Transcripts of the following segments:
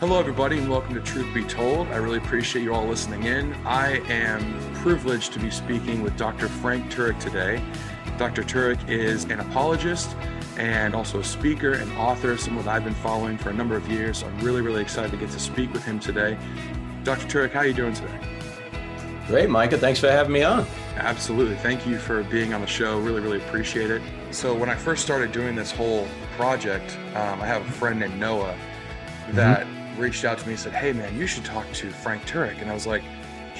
Hello, everybody, and welcome to Truth Be Told. I really appreciate you all listening in. I am privileged to be speaking with Dr. Frank Turek today. Dr. Turek is an apologist and also a speaker and author, someone I've been following for a number of years. So I'm really, really excited to get to speak with him today. Dr. Turek, how are you doing today? Great, Micah. Thanks for having me on. Absolutely. Thank you for being on the show. Really, really appreciate it. So, when I first started doing this whole project, um, I have a friend named Noah that mm-hmm reached out to me and said, "Hey, man, you should talk to Frank Turek." And I was like,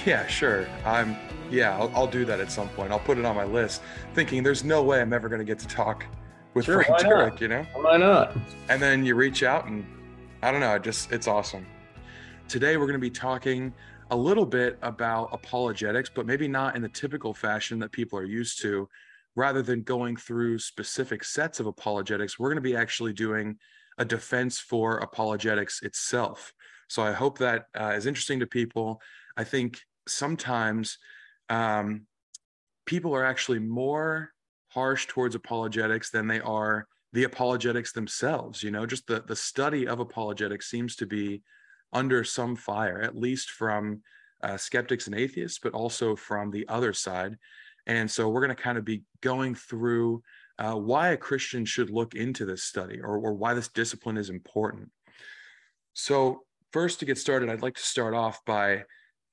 "Yeah, sure. I'm yeah, I'll, I'll do that at some point. I'll put it on my list." Thinking, "There's no way I'm ever going to get to talk with sure, Frank Turek." You know? Why not? And then you reach out, and I don't know. It just it's awesome. Today we're going to be talking a little bit about apologetics, but maybe not in the typical fashion that people are used to. Rather than going through specific sets of apologetics, we're going to be actually doing a defense for apologetics itself. So I hope that uh, is interesting to people. I think sometimes um, people are actually more harsh towards apologetics than they are the apologetics themselves. You know, just the the study of apologetics seems to be under some fire, at least from uh, skeptics and atheists, but also from the other side. And so we're going to kind of be going through uh, why a Christian should look into this study or, or why this discipline is important. So, first, to get started, I'd like to start off by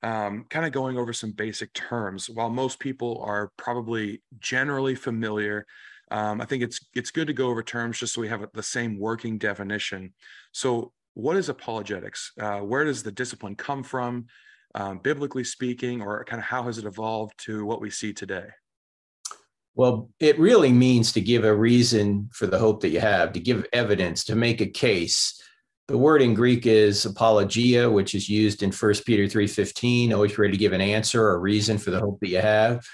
um, kind of going over some basic terms. While most people are probably generally familiar, um, I think it's it's good to go over terms just so we have the same working definition. So, what is apologetics? Uh, where does the discipline come from, um, biblically speaking, or kind of how has it evolved to what we see today? Well, it really means to give a reason for the hope that you have, to give evidence, to make a case. The word in Greek is apologia, which is used in 1 Peter 3:15, always ready to give an answer or reason for the hope that you have.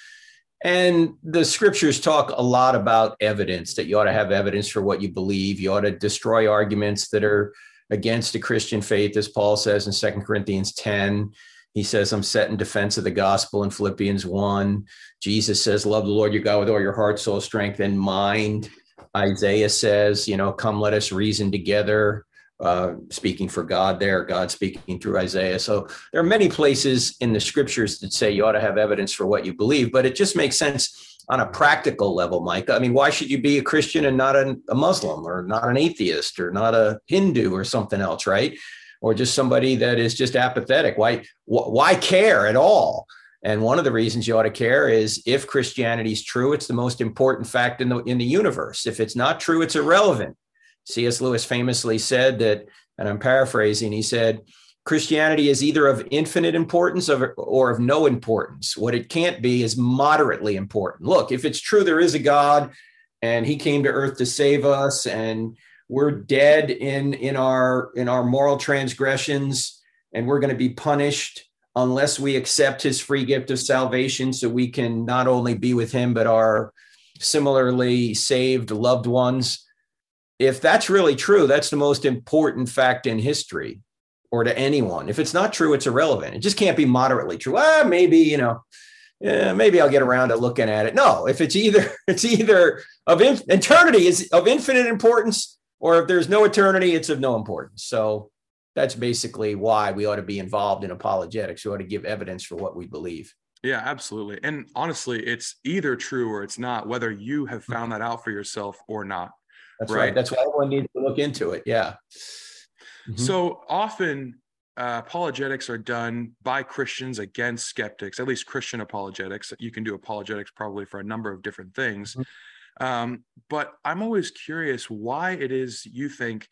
And the scriptures talk a lot about evidence that you ought to have evidence for what you believe. You ought to destroy arguments that are against the Christian faith, as Paul says in 2 Corinthians 10. He says, I'm set in defense of the gospel in Philippians 1. Jesus says, Love the Lord your God with all your heart, soul, strength, and mind. Isaiah says, You know, come let us reason together. Uh, speaking for God there, God speaking through Isaiah. So there are many places in the scriptures that say you ought to have evidence for what you believe, but it just makes sense on a practical level, Mike. I mean, why should you be a Christian and not a, a Muslim or not an atheist or not a Hindu or something else, right? Or just somebody that is just apathetic. Why why care at all? And one of the reasons you ought to care is if Christianity is true, it's the most important fact in the in the universe. If it's not true, it's irrelevant. C.S. Lewis famously said that, and I'm paraphrasing. He said, Christianity is either of infinite importance or of no importance. What it can't be is moderately important. Look, if it's true there is a God and he came to earth to save us and we're dead in in our in our moral transgressions and we're going to be punished unless we accept his free gift of salvation so we can not only be with him but our similarly saved loved ones. If that's really true that's the most important fact in history or to anyone. If it's not true it's irrelevant. It just can't be moderately true. Ah maybe you know yeah, maybe I'll get around to looking at it. No, if it's either it's either of in, eternity is of infinite importance or if there's no eternity, it's of no importance. So that's basically why we ought to be involved in apologetics. We ought to give evidence for what we believe. Yeah, absolutely. And honestly, it's either true or it's not, whether you have found that out for yourself or not. That's right. right. That's why everyone needs to look into it. Yeah. Mm-hmm. So often, uh, apologetics are done by Christians against skeptics, at least Christian apologetics. You can do apologetics probably for a number of different things. Mm-hmm. Um, but I'm always curious why it is you think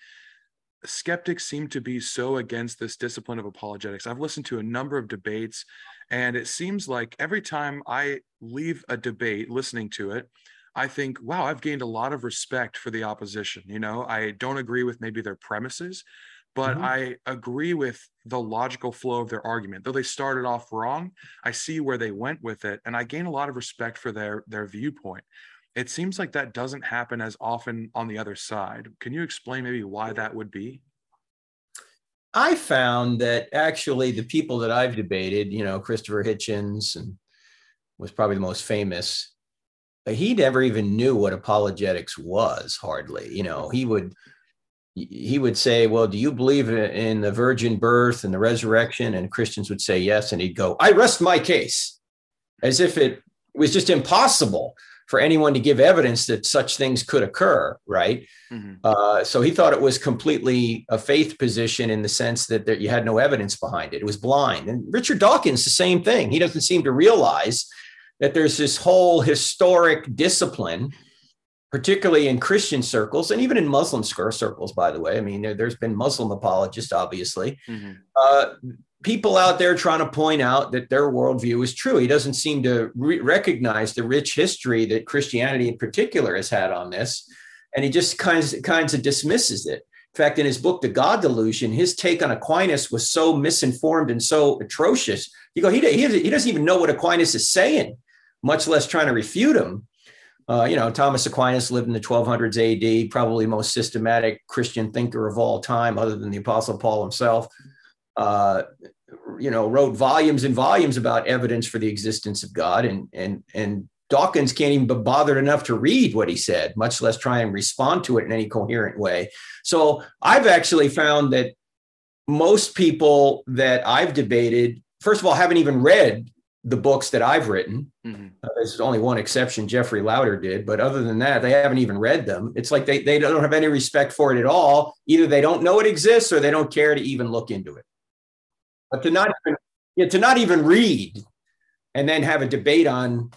skeptics seem to be so against this discipline of apologetics. I've listened to a number of debates, and it seems like every time I leave a debate listening to it, I think, wow, I've gained a lot of respect for the opposition. You know, I don't agree with maybe their premises, but mm-hmm. I agree with the logical flow of their argument. Though they started off wrong, I see where they went with it, and I gain a lot of respect for their their viewpoint it seems like that doesn't happen as often on the other side. Can you explain maybe why that would be? I found that actually the people that I've debated, you know, Christopher Hitchens and was probably the most famous. but He never even knew what apologetics was, hardly. You know, he would he would say, Well, do you believe in the virgin birth and the resurrection? And Christians would say yes. And he'd go, I rest my case, as if it was just impossible for anyone to give evidence that such things could occur, right? Mm-hmm. Uh, so he thought it was completely a faith position in the sense that, that you had no evidence behind it. It was blind. And Richard Dawkins, the same thing. He doesn't seem to realize that there's this whole historic discipline particularly in Christian circles and even in Muslim circles, by the way. I mean, there, has been Muslim apologists, obviously. Mm-hmm. Uh, people out there trying to point out that their worldview is true. He doesn't seem to re- recognize the rich history that Christianity in particular has had on this. And he just kinds, kinds of dismisses it. In fact, in his book, The God Delusion, his take on Aquinas was so misinformed and so atrocious. You go, he, he, he doesn't even know what Aquinas is saying, much less trying to refute him. Uh, you know, Thomas Aquinas lived in the 1200s AD, probably most systematic Christian thinker of all time, other than the Apostle Paul himself. Uh, you know, wrote volumes and volumes about evidence for the existence of God, and and and Dawkins can't even be bothered enough to read what he said, much less try and respond to it in any coherent way. So I've actually found that most people that I've debated, first of all, haven't even read the books that I've written. Mm-hmm. Uh, there's only one exception, Jeffrey Lowder did, but other than that, they haven't even read them. It's like they, they don't have any respect for it at all. Either they don't know it exists or they don't care to even look into it. But to not even, yeah, to not even read and then have a debate on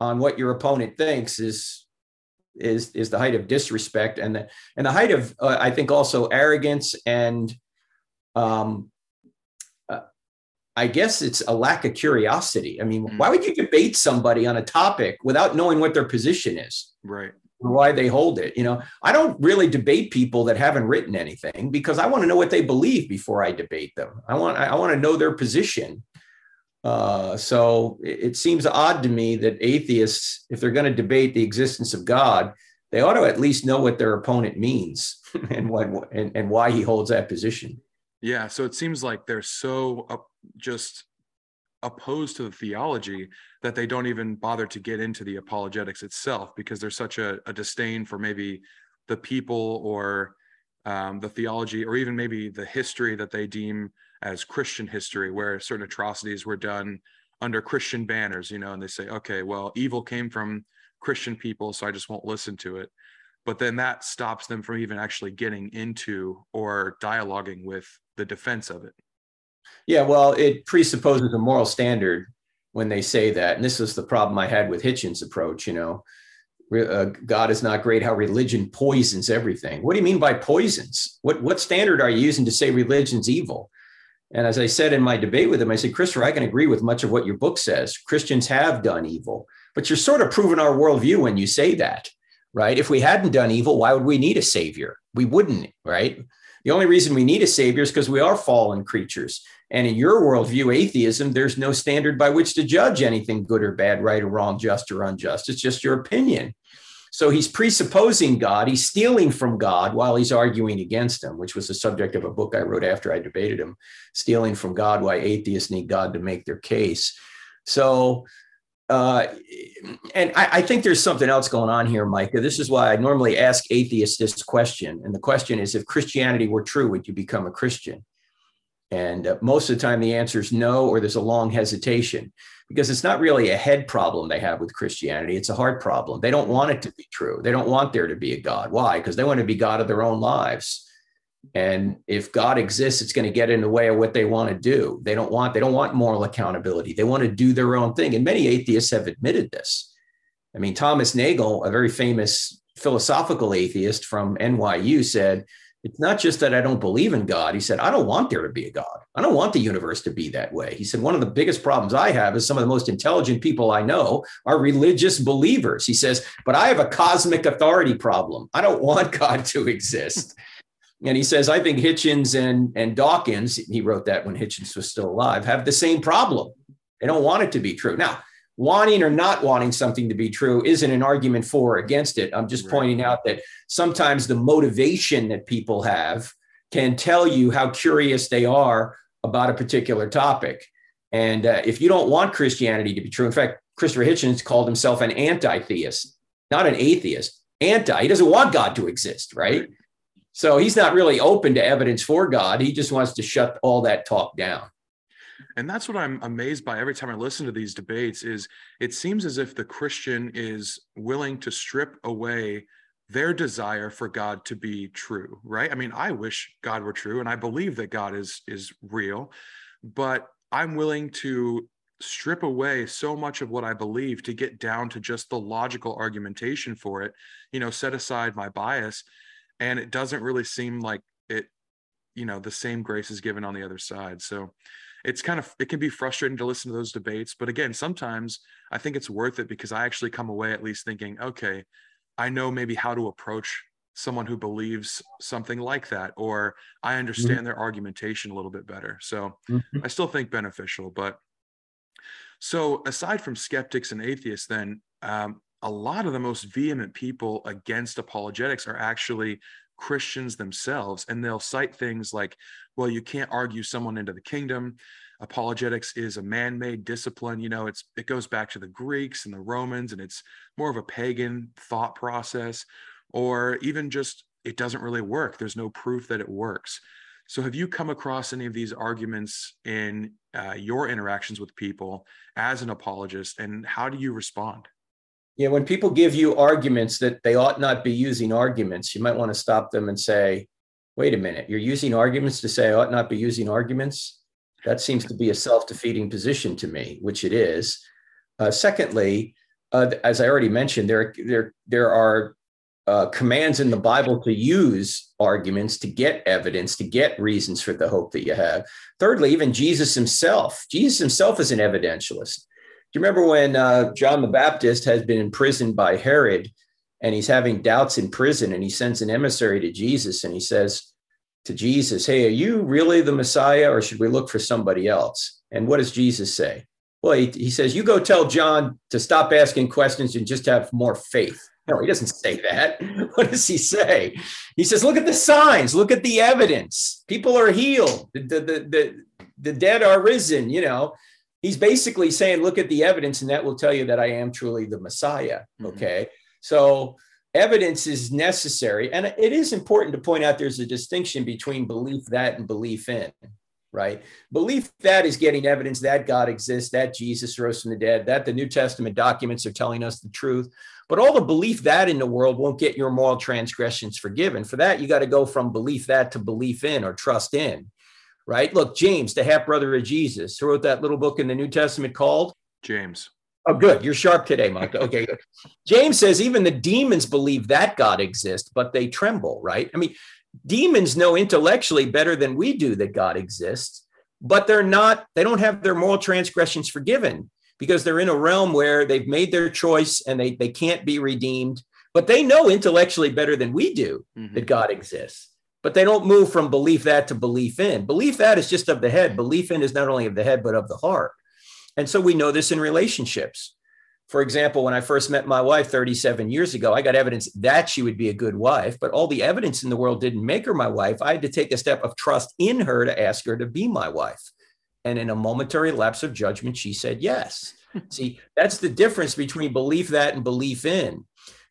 on what your opponent thinks is is is the height of disrespect and the and the height of uh, I think also arrogance and um, I guess it's a lack of curiosity. I mean, mm-hmm. why would you debate somebody on a topic without knowing what their position is? Right. Why they hold it. You know, I don't really debate people that haven't written anything because I want to know what they believe before I debate them. I want I want to know their position. Uh, so it, it seems odd to me that atheists, if they're going to debate the existence of God, they ought to at least know what their opponent means and what and, and why he holds that position. Yeah, so it seems like they're so uh, just opposed to the theology that they don't even bother to get into the apologetics itself because there's such a, a disdain for maybe the people or um, the theology or even maybe the history that they deem as Christian history, where certain atrocities were done under Christian banners, you know, and they say, okay, well, evil came from Christian people, so I just won't listen to it. But then that stops them from even actually getting into or dialoguing with the defense of it yeah well it presupposes a moral standard when they say that and this is the problem i had with hitchens approach you know uh, god is not great how religion poisons everything what do you mean by poisons what what standard are you using to say religion's evil and as i said in my debate with him i said christopher i can agree with much of what your book says christians have done evil but you're sort of proving our worldview when you say that right? If we hadn't done evil, why would we need a savior? We wouldn't, right? The only reason we need a savior is because we are fallen creatures. And in your worldview, atheism, there's no standard by which to judge anything good or bad, right or wrong, just or unjust. It's just your opinion. So he's presupposing God. He's stealing from God while he's arguing against him, which was the subject of a book I wrote after I debated him Stealing from God Why Atheists Need God to Make Their Case. So uh, and I, I, think there's something else going on here, Micah. This is why I normally ask atheists this question. And the question is if Christianity were true, would you become a Christian? And uh, most of the time, the answer is no, or there's a long hesitation because it's not really a head problem they have with Christianity. It's a heart problem. They don't want it to be true. They don't want there to be a God. Why? Because they want to be God of their own lives. And if God exists, it's going to get in the way of what they want to do. They don't want they don't want moral accountability. They want to do their own thing. And many atheists have admitted this. I mean, Thomas Nagel, a very famous philosophical atheist from NYU, said, It's not just that I don't believe in God. He said, I don't want there to be a God. I don't want the universe to be that way. He said, One of the biggest problems I have is some of the most intelligent people I know are religious believers. He says, But I have a cosmic authority problem. I don't want God to exist. And he says, I think Hitchens and, and Dawkins, he wrote that when Hitchens was still alive, have the same problem. They don't want it to be true. Now, wanting or not wanting something to be true isn't an argument for or against it. I'm just right. pointing out that sometimes the motivation that people have can tell you how curious they are about a particular topic. And uh, if you don't want Christianity to be true, in fact, Christopher Hitchens called himself an anti theist, not an atheist, anti. He doesn't want God to exist, right? So he's not really open to evidence for God. He just wants to shut all that talk down. And that's what I'm amazed by every time I listen to these debates is it seems as if the Christian is willing to strip away their desire for God to be true, right? I mean, I wish God were true and I believe that God is is real, but I'm willing to strip away so much of what I believe to get down to just the logical argumentation for it, you know, set aside my bias and it doesn't really seem like it you know, the same grace is given on the other side. So it's kind of it can be frustrating to listen to those debates but again sometimes i think it's worth it because i actually come away at least thinking okay i know maybe how to approach someone who believes something like that or i mm-hmm. understand mm-hmm. their argumentation a little bit better so mm-hmm. i still think beneficial but so aside from skeptics and atheists then um, a lot of the most vehement people against apologetics are actually Christians themselves, and they'll cite things like, well, you can't argue someone into the kingdom. Apologetics is a man-made discipline. You know, it's it goes back to the Greeks and the Romans, and it's more of a pagan thought process, or even just it doesn't really work. There's no proof that it works. So, have you come across any of these arguments in uh, your interactions with people as an apologist, and how do you respond? You know, when people give you arguments that they ought not be using arguments, you might want to stop them and say, wait a minute, you're using arguments to say I ought not be using arguments? That seems to be a self defeating position to me, which it is. Uh, secondly, uh, as I already mentioned, there, there, there are uh, commands in the Bible to use arguments to get evidence, to get reasons for the hope that you have. Thirdly, even Jesus himself, Jesus himself is an evidentialist. Do you remember when uh, John the Baptist has been imprisoned by Herod and he's having doubts in prison and he sends an emissary to Jesus and he says to Jesus, Hey, are you really the Messiah or should we look for somebody else? And what does Jesus say? Well, he, he says, You go tell John to stop asking questions and just have more faith. No, he doesn't say that. What does he say? He says, Look at the signs, look at the evidence. People are healed, the, the, the, the dead are risen, you know he's basically saying, look at the evidence, and that will tell you that I am truly the Messiah. Mm-hmm. Okay. So evidence is necessary. And it is important to point out there's a distinction between belief that and belief in, right? Belief that is getting evidence that God exists, that Jesus rose from the dead, that the New Testament documents are telling us the truth. But all the belief that in the world won't get your moral transgressions forgiven. For that, you got to go from belief that to belief in or trust in right? Look, James, the half brother of Jesus, who wrote that little book in the New Testament called James. Oh, good. You're sharp today, Mike. Okay. James says even the demons believe that God exists, but they tremble, right? I mean, demons know intellectually better than we do that God exists, but they're not, they don't have their moral transgressions forgiven because they're in a realm where they've made their choice and they, they can't be redeemed, but they know intellectually better than we do mm-hmm. that God exists but they don't move from belief that to belief in. Belief that is just of the head. Mm-hmm. Belief in is not only of the head, but of the heart. And so we know this in relationships. For example, when I first met my wife 37 years ago, I got evidence that she would be a good wife, but all the evidence in the world didn't make her my wife. I had to take a step of trust in her to ask her to be my wife. And in a momentary lapse of judgment, she said yes. See, that's the difference between belief that and belief in.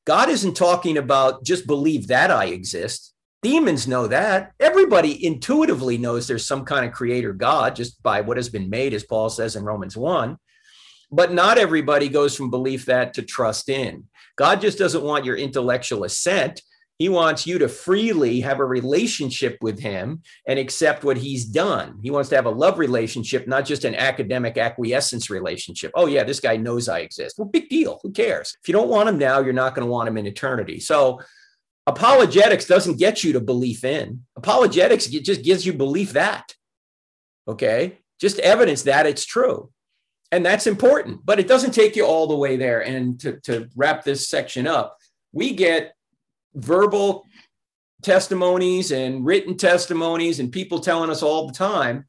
God isn't talking about just believe that I exist. Demons know that. Everybody intuitively knows there's some kind of creator God just by what has been made, as Paul says in Romans 1. But not everybody goes from belief that to trust in. God just doesn't want your intellectual assent. He wants you to freely have a relationship with him and accept what he's done. He wants to have a love relationship, not just an academic acquiescence relationship. Oh, yeah, this guy knows I exist. Well, big deal. Who cares? If you don't want him now, you're not going to want him in eternity. So Apologetics doesn't get you to belief in. Apologetics just gives you belief that. Okay. Just evidence that it's true. And that's important, but it doesn't take you all the way there. And to, to wrap this section up, we get verbal testimonies and written testimonies and people telling us all the time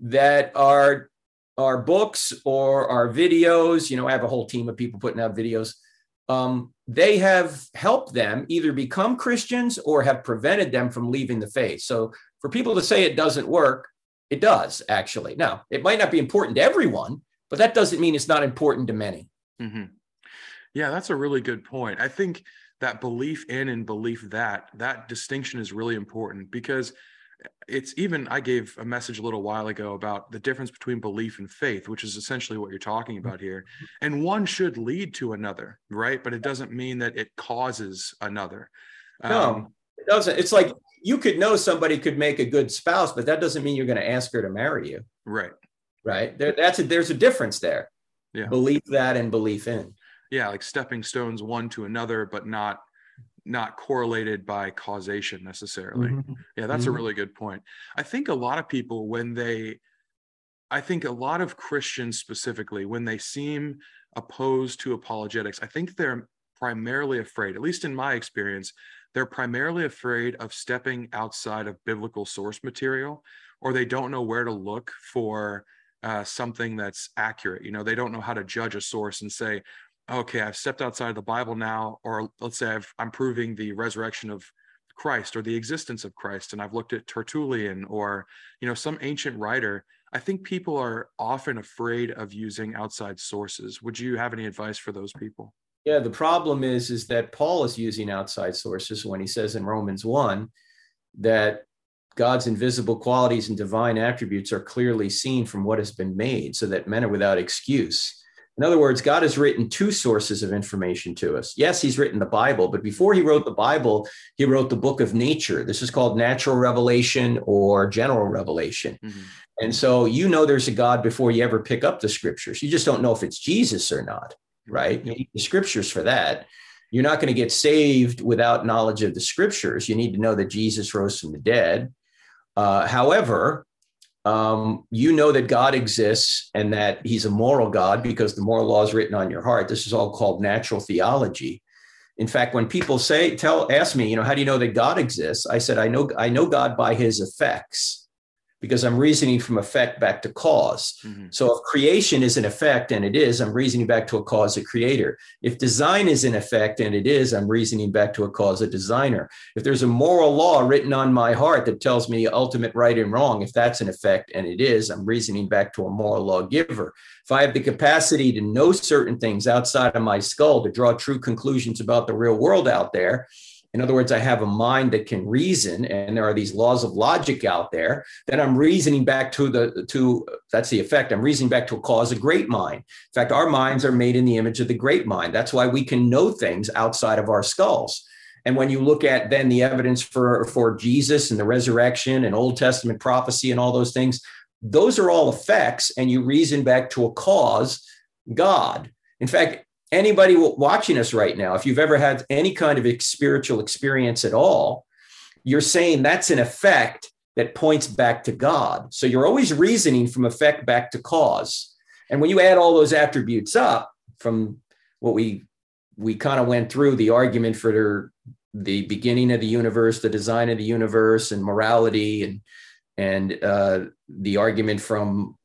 that our our books or our videos you know i have a whole team of people putting out videos um, they have helped them either become Christians or have prevented them from leaving the faith. So for people to say it doesn't work, it does actually. Now, it might not be important to everyone, but that doesn't mean it's not important to many. Mm-hmm. Yeah, that's a really good point. I think that belief in and belief that that distinction is really important because it's even i gave a message a little while ago about the difference between belief and faith which is essentially what you're talking mm-hmm. about here. And one should lead to another right? But it doesn't mean that it causes another. No um, it doesn't. It's like you could know somebody could make a good spouse but that doesn't mean you're going to ask her to marry you. Right. Right? There that's a there's a difference there. Yeah. Believe that and belief in. Yeah like stepping stones one to another but not not correlated by causation necessarily. Mm-hmm. Yeah, that's mm-hmm. a really good point. I think a lot of people, when they, I think a lot of Christians specifically, when they seem opposed to apologetics, I think they're primarily afraid, at least in my experience, they're primarily afraid of stepping outside of biblical source material, or they don't know where to look for uh, something that's accurate. You know, they don't know how to judge a source and say, okay, I've stepped outside of the Bible now, or let's say I've, I'm proving the resurrection of Christ or the existence of Christ, and I've looked at Tertullian or you know some ancient writer. I think people are often afraid of using outside sources. Would you have any advice for those people? Yeah, the problem is is that Paul is using outside sources when he says in Romans 1 that God's invisible qualities and divine attributes are clearly seen from what has been made, so that men are without excuse. In other words, God has written two sources of information to us. Yes, he's written the Bible, but before he wrote the Bible, he wrote the book of nature. This is called natural revelation or general revelation. Mm-hmm. And so you know there's a God before you ever pick up the scriptures. You just don't know if it's Jesus or not, right? You need the scriptures for that. You're not going to get saved without knowledge of the scriptures. You need to know that Jesus rose from the dead. Uh, however, um, you know that God exists and that He's a moral God because the moral law is written on your heart. This is all called natural theology. In fact, when people say, tell, ask me, you know, how do you know that God exists? I said, I know, I know God by His effects because I'm reasoning from effect back to cause. Mm-hmm. So if creation is an effect, and it is, I'm reasoning back to a cause, a creator. If design is an effect, and it is, I'm reasoning back to a cause, a designer. If there's a moral law written on my heart that tells me ultimate right and wrong, if that's an effect, and it is, I'm reasoning back to a moral law giver. If I have the capacity to know certain things outside of my skull, to draw true conclusions about the real world out there, in other words, I have a mind that can reason, and there are these laws of logic out there. Then I'm reasoning back to the to that's the effect. I'm reasoning back to a cause, a great mind. In fact, our minds are made in the image of the great mind. That's why we can know things outside of our skulls. And when you look at then the evidence for for Jesus and the resurrection and Old Testament prophecy and all those things, those are all effects, and you reason back to a cause, God. In fact, anybody watching us right now, if you've ever had any kind of spiritual experience at all, you're saying that's an effect that points back to God. So you're always reasoning from effect back to cause. And when you add all those attributes up from what we we kind of went through the argument for the beginning of the universe, the design of the universe, and morality, and and uh, the argument from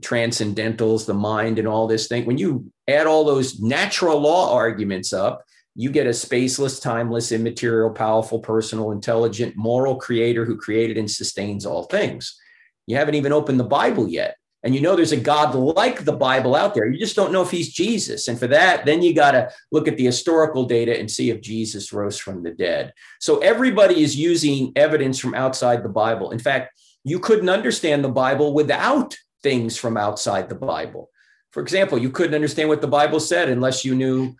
transcendentals, the mind, and all this thing. When you add all those natural law arguments up, you get a spaceless, timeless, immaterial, powerful, personal, intelligent, moral creator who created and sustains all things. You haven't even opened the Bible yet. And you know there's a God like the Bible out there. You just don't know if he's Jesus. And for that, then you got to look at the historical data and see if Jesus rose from the dead. So everybody is using evidence from outside the Bible. In fact, you couldn't understand the Bible without things from outside the Bible. For example, you couldn't understand what the Bible said unless you knew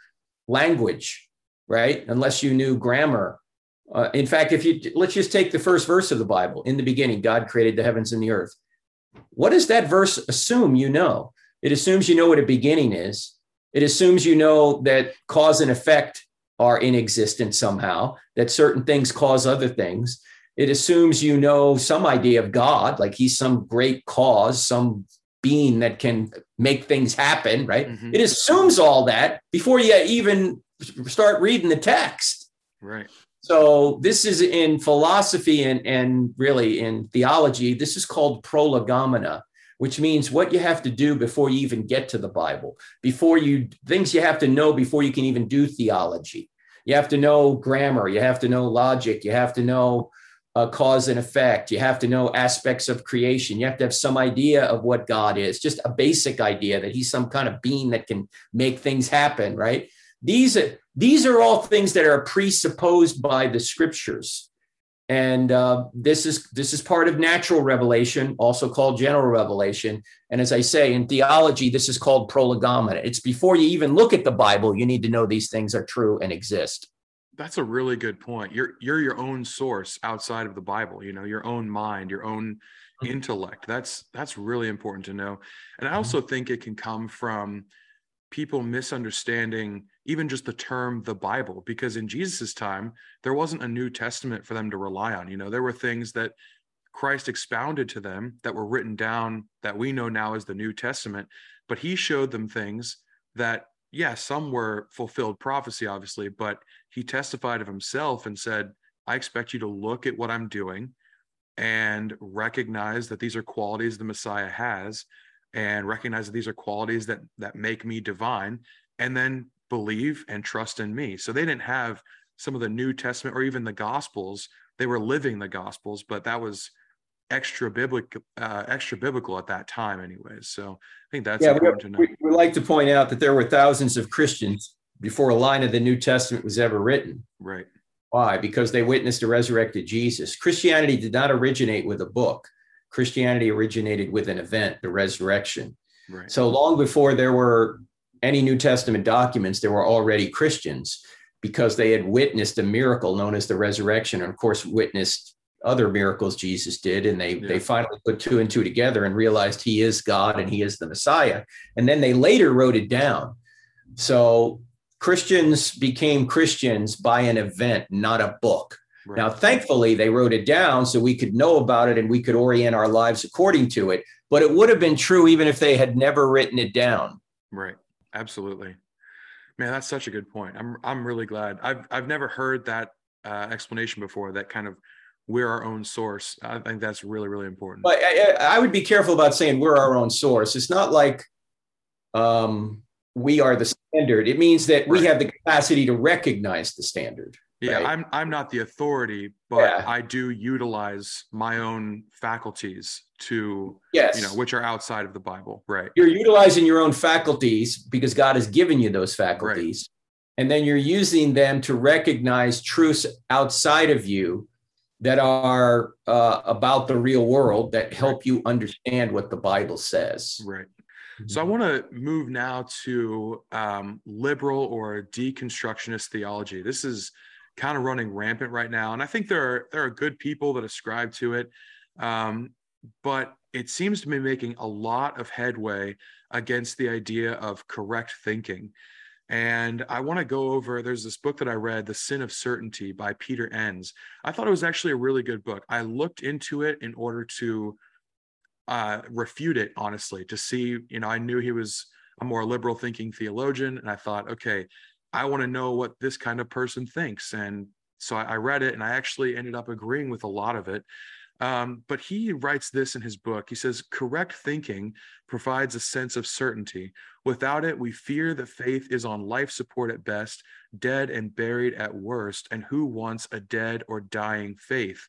language, right? Unless you knew grammar. Uh, in fact, if you let's just take the first verse of the Bible. In the beginning, God created the heavens and the earth. What does that verse assume you know? It assumes you know what a beginning is. It assumes you know that cause and effect are in existence somehow, that certain things cause other things it assumes you know some idea of God, like he's some great cause, some being that can make things happen, right? Mm-hmm. It assumes all that before you even start reading the text. Right. So this is in philosophy and, and really in theology, this is called prolegomena, which means what you have to do before you even get to the Bible, before you things you have to know before you can even do theology. You have to know grammar, you have to know logic, you have to know cause and effect. You have to know aspects of creation. You have to have some idea of what God is, just a basic idea that He's some kind of being that can make things happen, right? these are these are all things that are presupposed by the scriptures and uh, this is this is part of natural revelation also called general revelation and as i say in theology this is called prolegomena it's before you even look at the bible you need to know these things are true and exist that's a really good point you're you're your own source outside of the bible you know your own mind your own mm-hmm. intellect that's that's really important to know and i mm-hmm. also think it can come from people misunderstanding even just the term the bible because in jesus' time there wasn't a new testament for them to rely on you know there were things that christ expounded to them that were written down that we know now as the new testament but he showed them things that yeah some were fulfilled prophecy obviously but he testified of himself and said i expect you to look at what i'm doing and recognize that these are qualities the messiah has and recognize that these are qualities that that make me divine and then believe and trust in me. So they didn't have some of the new testament or even the gospels. They were living the gospels but that was extra biblical uh, extra biblical at that time anyways. So i think that's yeah, important to know. we, we like to point out that there were thousands of christians before a line of the new testament was ever written right why because they witnessed a resurrected jesus christianity did not originate with a book Christianity originated with an event, the resurrection. Right. So long before there were any New Testament documents, there were already Christians because they had witnessed a miracle known as the resurrection, and of course, witnessed other miracles Jesus did. And they, yeah. they finally put two and two together and realized he is God and he is the Messiah. And then they later wrote it down. So Christians became Christians by an event, not a book. Right. Now, thankfully, they wrote it down so we could know about it and we could orient our lives according to it. But it would have been true even if they had never written it down. Right. Absolutely. Man, that's such a good point. I'm I'm really glad. I've I've never heard that uh, explanation before. That kind of we're our own source. I think that's really really important. But I, I would be careful about saying we're our own source. It's not like um, we are the standard. It means that we right. have the capacity to recognize the standard. Yeah, right? I'm I'm not the authority, but yeah. I do utilize my own faculties to yes. you know, which are outside of the Bible. Right. You're utilizing your own faculties because God has given you those faculties. Right. And then you're using them to recognize truths outside of you that are uh, about the real world that help you understand what the Bible says. Right. So I mm-hmm. want to move now to um, liberal or deconstructionist theology. This is kind of running rampant right now. And I think there are there are good people that ascribe to it, um, but it seems to be making a lot of headway against the idea of correct thinking. And I want to go over. There's this book that I read, The Sin of Certainty by Peter Enns. I thought it was actually a really good book. I looked into it in order to uh, refute it, honestly, to see. You know, I knew he was a more liberal thinking theologian, and I thought, okay, I want to know what this kind of person thinks. And so I, read it and I actually ended up agreeing with a lot of it. Um, but he writes this in his book. He says, correct thinking provides a sense of certainty. Without it, we fear that faith is on life support at best, dead and buried at worst. And who wants a dead or dying faith?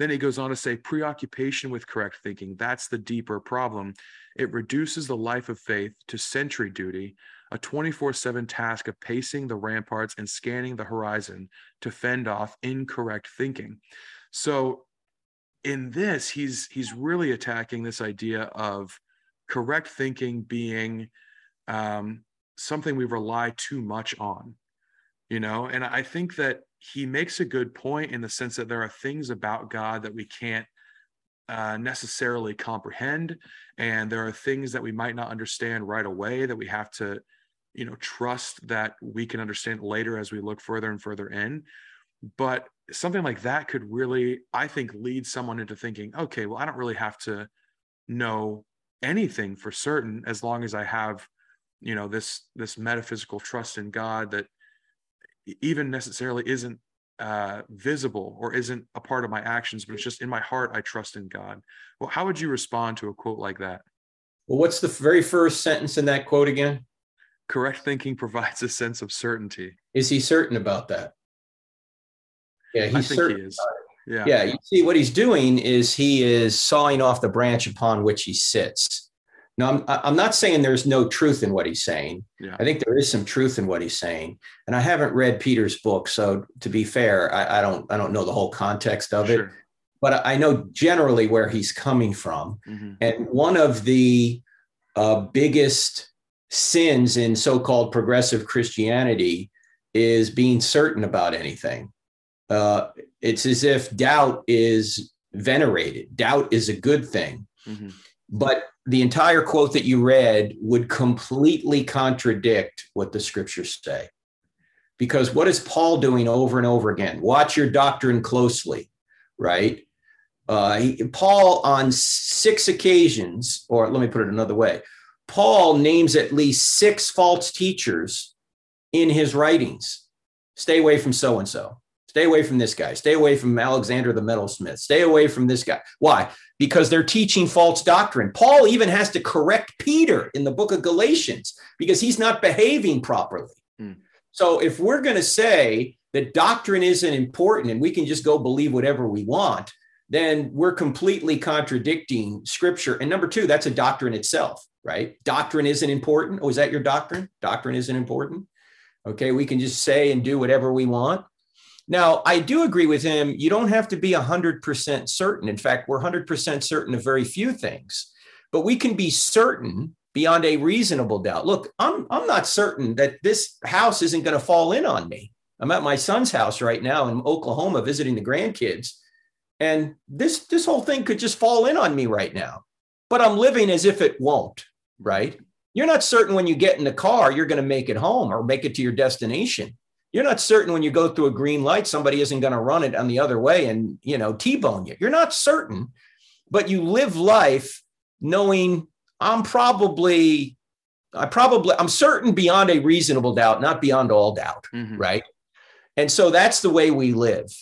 Then he goes on to say, preoccupation with correct thinking, that's the deeper problem. It reduces the life of faith to sentry duty, a 24 7 task of pacing the ramparts and scanning the horizon to fend off incorrect thinking. So, in this, he's he's really attacking this idea of correct thinking being um, something we rely too much on, you know. And I think that he makes a good point in the sense that there are things about God that we can't uh, necessarily comprehend, and there are things that we might not understand right away that we have to you know trust that we can understand later as we look further and further in. But something like that could really i think lead someone into thinking okay well i don't really have to know anything for certain as long as i have you know this this metaphysical trust in god that even necessarily isn't uh, visible or isn't a part of my actions but it's just in my heart i trust in god well how would you respond to a quote like that well what's the very first sentence in that quote again correct thinking provides a sense of certainty. Is he certain about that? Yeah, he's certain. He yeah. Yeah. You see, what he's doing is he is sawing off the branch upon which he sits. Now, I'm, I'm not saying there's no truth in what he's saying. Yeah. I think there is some truth in what he's saying. And I haven't read Peter's book. So to be fair, I, I don't I don't know the whole context of Sure. it, but I know generally where he's coming from. Mhm. And one of the uh, biggest sins in so-called progressive Christianity is being certain about anything. Uh, it's as if doubt is venerated. Doubt is a good thing. Mhm. But the entire quote that you read would completely contradict what the scriptures say. Because what is Paul doing over and over again? Watch your doctrine closely, right? Uh, he, Paul, on six occasions, or let me put it another way, Paul names at least six false teachers in his writings. Stay away from so and so. Stay away from this guy. Stay away from Alexander the metalsmith. Stay away from this guy. Why? Because they're teaching false doctrine. Paul even has to correct Peter in the book of Galatians because he's not behaving properly. Hmm. So if we're going to say that doctrine isn't important and we can just go believe whatever we want, then we're completely contradicting scripture. And number two, that's a doctrine itself, right? Doctrine isn't important. Oh, is that your doctrine? Doctrine isn't important. Okay, we can just say and do whatever we want. Now, I do agree with him. You don't have to be 100% certain. In fact, we're 100% certain of very few things, but we can be certain beyond a reasonable doubt. Look, I'm, I'm not certain that this house isn't going to fall in on me. I'm at my son's house right now in Oklahoma visiting the grandkids, and this, this whole thing could just fall in on me right now, but I'm living as if it won't, right? You're not certain when you get in the car, you're going to make it home or make it to your destination you're not certain when you go through a green light somebody isn't going to run it on the other way and you know t-bone you. You're not certain but you live life knowing i'm probably i probably i'm certain beyond a reasonable doubt not beyond all doubt Mhm. right? And so that's the way we live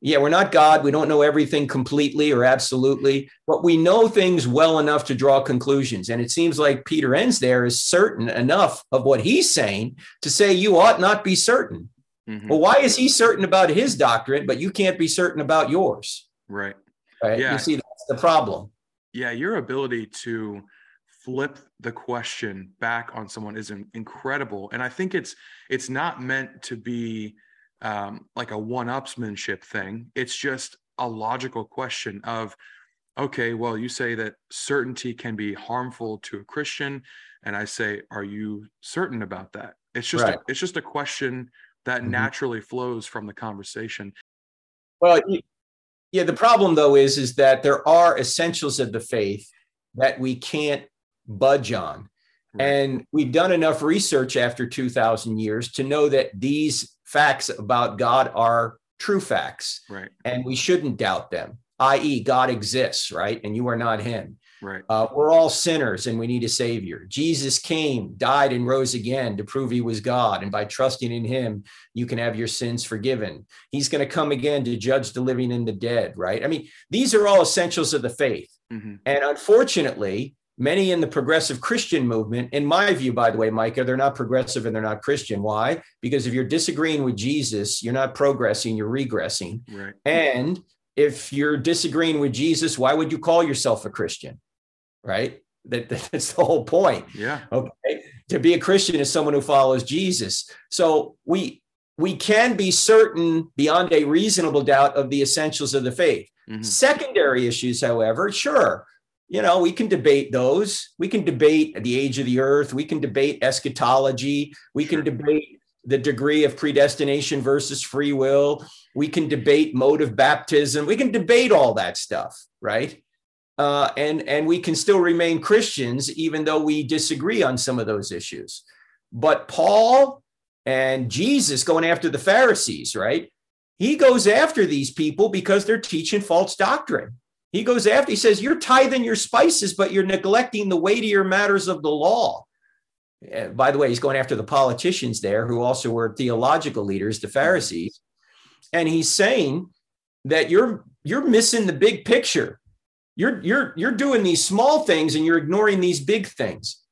yeah we're not god. We don't know everything completely or absolutely but we know things well enough to draw conclusions. And it seems like Peter Enns there is certain enough of what he's saying to say you ought not be certain. Mhm. well why is he certain about his doctrine but you can't be certain about yours? Right. right? Yeah. you see that's the problem. Yeah, your ability to flip the question back on someone is incredible, and I think it's it's not meant to be um, like a one-upsmanship thing. It's just a logical question of, okay, well, you say that certainty can be harmful to a Christian, and I say, are you certain about that? It's just Right. a, it's just a question that Mhm. naturally flows from the conversation. Well, yeah, the problem though is is that there are essentials of the faith that we can't budge on. Right. And we've done enough research after 2000 years to know that these facts about God are true facts right, and we shouldn't doubt them, i.e., God exists, right? And you are not him. right, Uh, we're all sinners and we need a savior. Jesus came, died, and rose again to prove he was God. And by trusting in him, you can have your sins forgiven. He's going to come again to judge the living and the dead, right? I mean, these are all essentials of the faith. hmm And unfortunately, many in the progressive Christian movement, in my view, by the way, Micah, they're not progressive and they're not Christian. Why? Because if you're disagreeing with Jesus, you're not progressing, you're regressing. right, And if you're disagreeing with Jesus, why would you call yourself a Christian? Right? That, that's the whole point. yeah, Okay. To be a Christian is someone who follows Jesus. So we we can be certain beyond a reasonable doubt of the essentials of the faith. mhm, Secondary issues, however, sure, you know, we can debate those. We can debate the age of the earth. We can debate eschatology. We can debate the degree of predestination versus free will. We can debate mode of baptism. We can debate all that stuff, right? Uh, and and we can still remain Christians even though we disagree on some of those issues. But Paul and Jesus going after the Pharisees, right? He goes after these people because they're teaching false doctrine. He goes after, he says, You're tithing your spices, but you're neglecting the weightier matters of the law. Uh, by the way, he's going after the politicians there who also were theological leaders, the Pharisees. And he's saying that you're you're missing the big picture. You're you're you're doing these small things and you're ignoring these big things.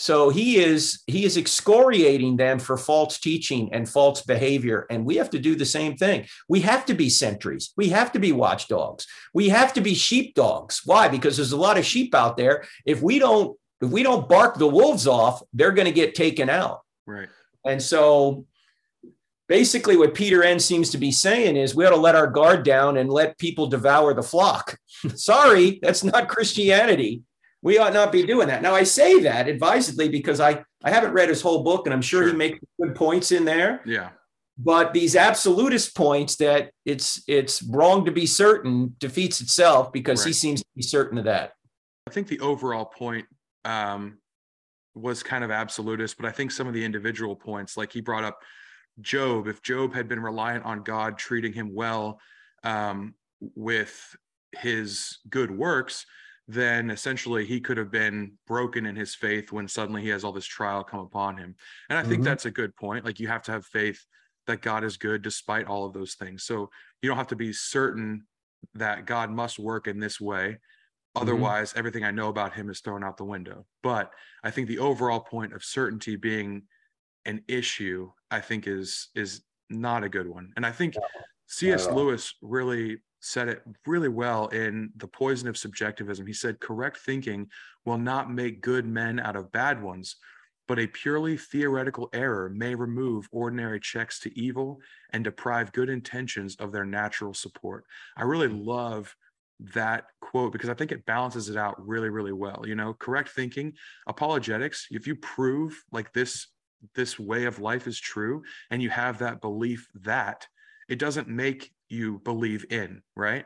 So he is he is excoriating them for false teaching and false behavior and we have to do the same thing. We have to be sentries. We have to be watchdogs. We have to be sheepdogs. Why? Because there's a lot of sheep out there. If we don't if we don't bark the wolves off, they're going to get taken out. Right. And so basically what Peter N seems to be saying is we ought to let our guard down and let people devour the flock. Sorry, that's not Christianity. We ought not be doing that. Now I say that advisedly because I I haven't read his whole book and I'm sure, sure. he makes good points in there. Yeah. But these absolutist points that it's it's wrong to be certain defeats itself because right. he seems to be certain of that. I think the overall point um, was kind of absolutist, but I think some of the individual points, like he brought up Job, if Job had been reliant on God treating him well um, with his good works, then essentially he could have been broken in his faith when suddenly he has all this trial come upon him. And I think mm-hmm. that's a good point. Like you have to have faith that God is good despite all of those things. So you don't have to be certain that God must work in this way. Mm-hmm. Otherwise, mm-hmm. everything I know about him is thrown out the window. But I think the overall point of certainty being an issue, I think is is not a good one. And I think C.S. Lewis really said it really well in The Poison of Subjectivism. He said, correct thinking will not make good men out of bad ones, but a purely theoretical error may remove ordinary checks to evil and deprive good intentions of their natural support. I really hmm. love that quote because I think it balances it out really, really well. You know, correct thinking, apologetics, if you prove like this this way of life is true and you have that belief that it doesn't make you believe in, right?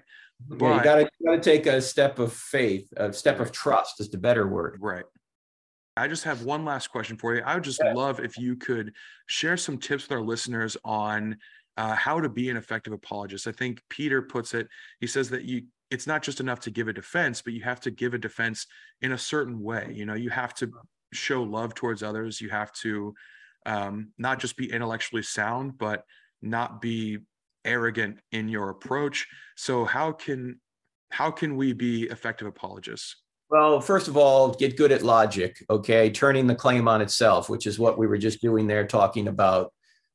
Yeah, but, you gotta you gotta take a step of faith, a step of trust is the better word. Right. I just have one last question for you. I would just yeah. love if you could share some tips with our listeners on uh, how to be an effective apologist. I think Peter puts it, he says that you it's not just enough to give a defense, but you have to give a defense in a certain way. You know, you have to show love towards others. You have to um, not just be intellectually sound, but not be arrogant in your approach. So how can how can we be effective apologists? Well, first of all, get good at logic, okay? Turning the claim on itself, which is what we were just doing there, talking about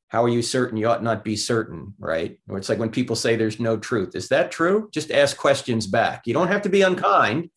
how are you certain you ought not be certain, right? Or it's like when people say there's no truth. Is that true? Just ask questions back. You don't have to be unkind,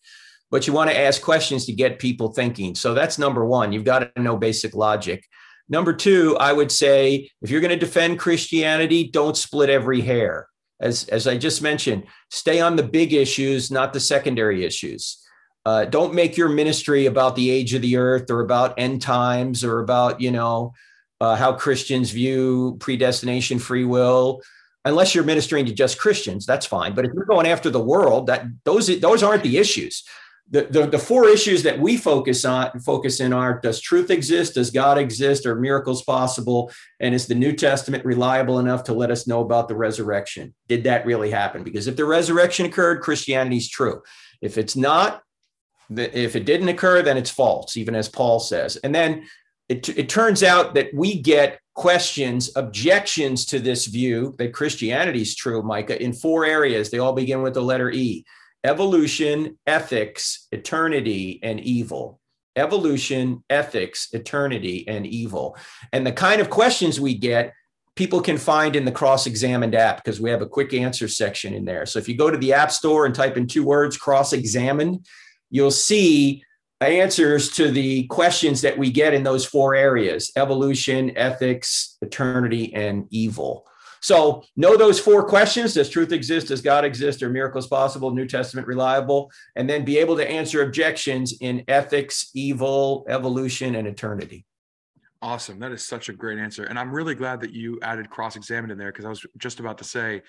but you want to ask questions to get people thinking. So that's number one. You've got to know basic logic. Number two, I would say if you're going to defend Christianity, don't split every hair. As, as I just mentioned, stay on the big issues, not the secondary issues. Uh, don't make your ministry about the age of the earth or about end times or about, you know, uh, how Christians view predestination, free will. Unless you're ministering to just Christians, that's fine. But if you're going after the world, that those those aren't the issues the, the, the four issues that we focus on focus in are does truth exist? Does god exist? Are miracles possible? And is the new testament reliable enough to let us know about the resurrection? Did that really happen? Because if the resurrection occurred christianity is true. If it's not if it didn't occur then it's false even as paul says. And then it, it turns out that we get questions objections to this view that christianity is true micah in four areas. They all begin with the letter e evolution, ethics, eternity, and evil. Evolution, ethics, eternity, and evil. And the kind of questions we get, people can find in the cross examined app because we have a quick answer section in there. So if you go to the App Store and type in two words, cross examined, you'll see answers to the questions that we get in those four areas evolution, ethics, eternity, and evil. So know those four questions. Does truth exist? Does God exist? Are miracles possible? New Testament reliable? And then be able to answer objections in ethics, evil, evolution, and eternity. Awesome. That is such a great answer. And I'm really glad that you added cross examined in there because I was just about to say,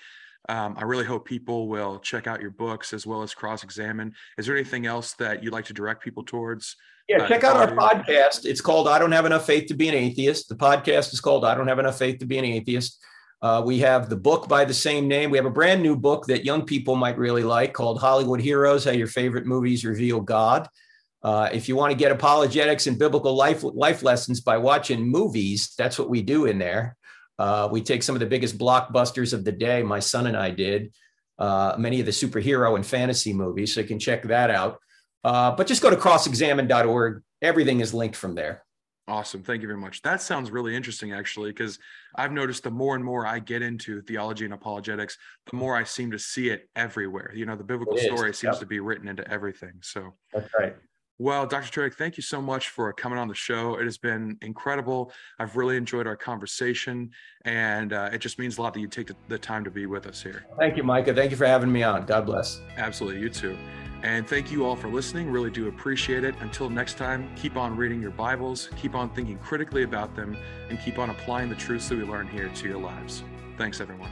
um, I really hope people will check out your books as well as cross examine. Is there anything else that you'd like to direct people towards? Yeah, uh, check out our podcast. It's called I Don't Have Enough Faith to Be an Atheist. The podcast is called I Don't Have Enough Faith to Be an Atheist. Uh, we have the book by the same name. We have a brand new book that young people might really like called Hollywood Heroes How Your Favorite Movies Reveal God. Uh, if you want to get apologetics and biblical life, life lessons by watching movies, that's what we do in there. Uh, we take some of the biggest blockbusters of the day, my son and I did, uh, many of the superhero and fantasy movies, so you can check that out. Uh, but just go to crossexamined.org. Everything is linked from there. Awesome. Thank you very much. That sounds really interesting, actually, because I've noticed the more and more I get into theology and apologetics, the more I seem to see it everywhere. You know, the biblical story seems yep. to be written into everything. So that's right. Well, Dr. Turek, thank you so much for coming on the show. It has been incredible. I've really enjoyed our conversation, and uh, it just means a lot that you take the time to be with us here. Thank you, Micah. Thank you for having me on. God bless. Absolutely. You too. And thank you all for listening. Really do appreciate it. Until next time, keep on reading your Bibles, keep on thinking critically about them, and keep on applying the truths that we learn here to your lives. Thanks, everyone.